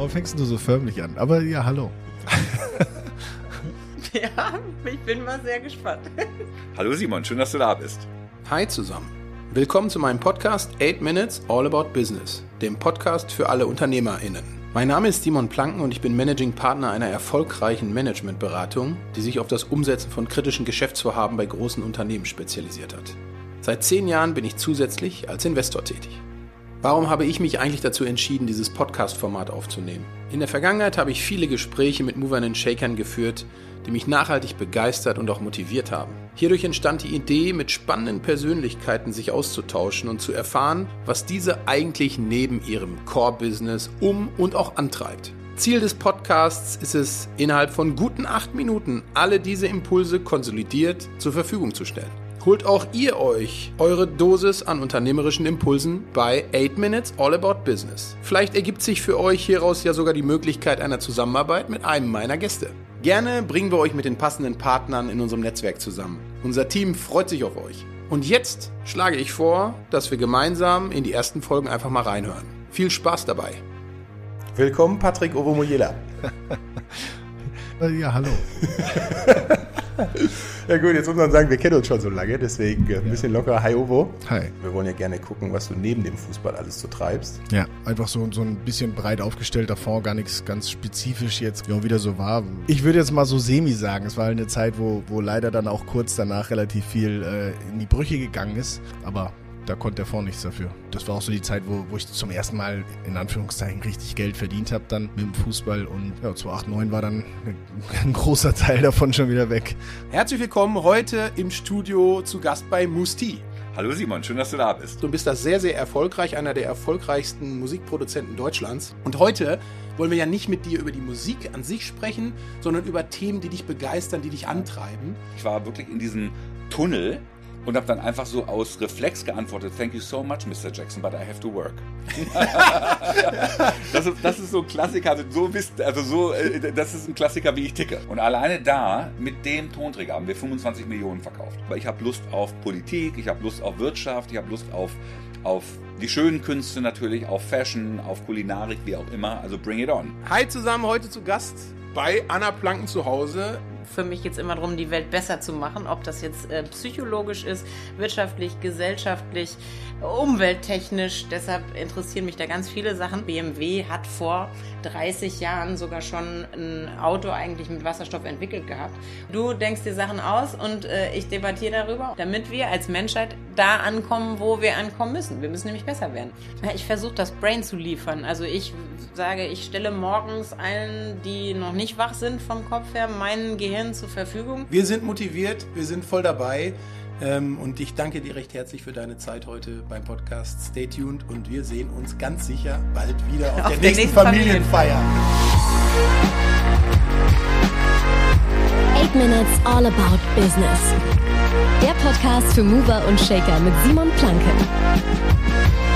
Warum fängst du so förmlich an? Aber ja, hallo. ja, ich bin mal sehr gespannt. Hallo Simon, schön, dass du da bist. Hi zusammen. Willkommen zu meinem Podcast 8 Minutes All About Business, dem Podcast für alle UnternehmerInnen. Mein Name ist Simon Planken und ich bin Managing Partner einer erfolgreichen Managementberatung, die sich auf das Umsetzen von kritischen Geschäftsvorhaben bei großen Unternehmen spezialisiert hat. Seit zehn Jahren bin ich zusätzlich als Investor tätig. Warum habe ich mich eigentlich dazu entschieden, dieses Podcast-Format aufzunehmen? In der Vergangenheit habe ich viele Gespräche mit Movern und Shakern geführt, die mich nachhaltig begeistert und auch motiviert haben. Hierdurch entstand die Idee, mit spannenden Persönlichkeiten sich auszutauschen und zu erfahren, was diese eigentlich neben ihrem Core-Business um und auch antreibt. Ziel des Podcasts ist es, innerhalb von guten acht Minuten alle diese Impulse konsolidiert zur Verfügung zu stellen. Holt auch ihr euch eure Dosis an unternehmerischen Impulsen bei 8 Minutes All About Business. Vielleicht ergibt sich für euch hieraus ja sogar die Möglichkeit einer Zusammenarbeit mit einem meiner Gäste. Gerne bringen wir euch mit den passenden Partnern in unserem Netzwerk zusammen. Unser Team freut sich auf euch. Und jetzt schlage ich vor, dass wir gemeinsam in die ersten Folgen einfach mal reinhören. Viel Spaß dabei. Willkommen, Patrick Ovomoyela. ja, hallo. ja gut, jetzt muss man sagen, wir kennen uns schon so lange, deswegen äh, ein bisschen locker. Hi Ovo. Hi. Wir wollen ja gerne gucken, was du neben dem Fußball alles so treibst. Ja, einfach so, so ein bisschen breit aufgestellt davor, gar nichts ganz spezifisch jetzt ja, wieder so war. Ich würde jetzt mal so semi sagen, es war halt eine Zeit, wo, wo leider dann auch kurz danach relativ viel äh, in die Brüche gegangen ist, aber da konnte der Fonds nichts dafür. Das war auch so die Zeit, wo, wo ich zum ersten Mal in Anführungszeichen richtig Geld verdient habe dann mit dem Fußball und ja, 2008, war dann ein großer Teil davon schon wieder weg. Herzlich willkommen heute im Studio zu Gast bei Musti. Hallo Simon, schön, dass du da bist. Du bist da sehr, sehr erfolgreich, einer der erfolgreichsten Musikproduzenten Deutschlands. Und heute wollen wir ja nicht mit dir über die Musik an sich sprechen, sondern über Themen, die dich begeistern, die dich antreiben. Ich war wirklich in diesem Tunnel und habe dann einfach so aus Reflex geantwortet, thank you so much, Mr. Jackson, but I have to work. das, ist, das ist so ein Klassiker, also so wisst, also so, äh, das ist ein Klassiker, wie ich ticke. Und alleine da, mit dem Tonträger, haben wir 25 Millionen verkauft. Weil ich habe Lust auf Politik, ich habe Lust auf Wirtschaft, ich habe Lust auf, auf die schönen Künste natürlich, auf Fashion, auf Kulinarik, wie auch immer. Also bring it on. Hi zusammen, heute zu Gast bei Anna Planken zu Hause für mich jetzt immer darum, die Welt besser zu machen, ob das jetzt äh, psychologisch ist, wirtschaftlich, gesellschaftlich, umwelttechnisch. Deshalb interessieren mich da ganz viele Sachen. BMW hat vor 30 Jahren sogar schon ein Auto eigentlich mit Wasserstoff entwickelt gehabt. Du denkst dir Sachen aus und äh, ich debattiere darüber, damit wir als Menschheit da ankommen, wo wir ankommen müssen. Wir müssen nämlich besser werden. Ich versuche das Brain zu liefern. Also ich sage, ich stelle morgens allen, die noch nicht wach sind vom Kopf her, mein Gehirn zur Verfügung. Wir sind motiviert, wir sind voll dabei. Ähm, und ich danke dir recht herzlich für deine Zeit heute beim Podcast. Stay tuned und wir sehen uns ganz sicher bald wieder auf, auf der, der, nächsten, nächsten Familienfeier. Eight Minutes All About Business. Der Podcast für Mover und Shaker mit Simon Planken.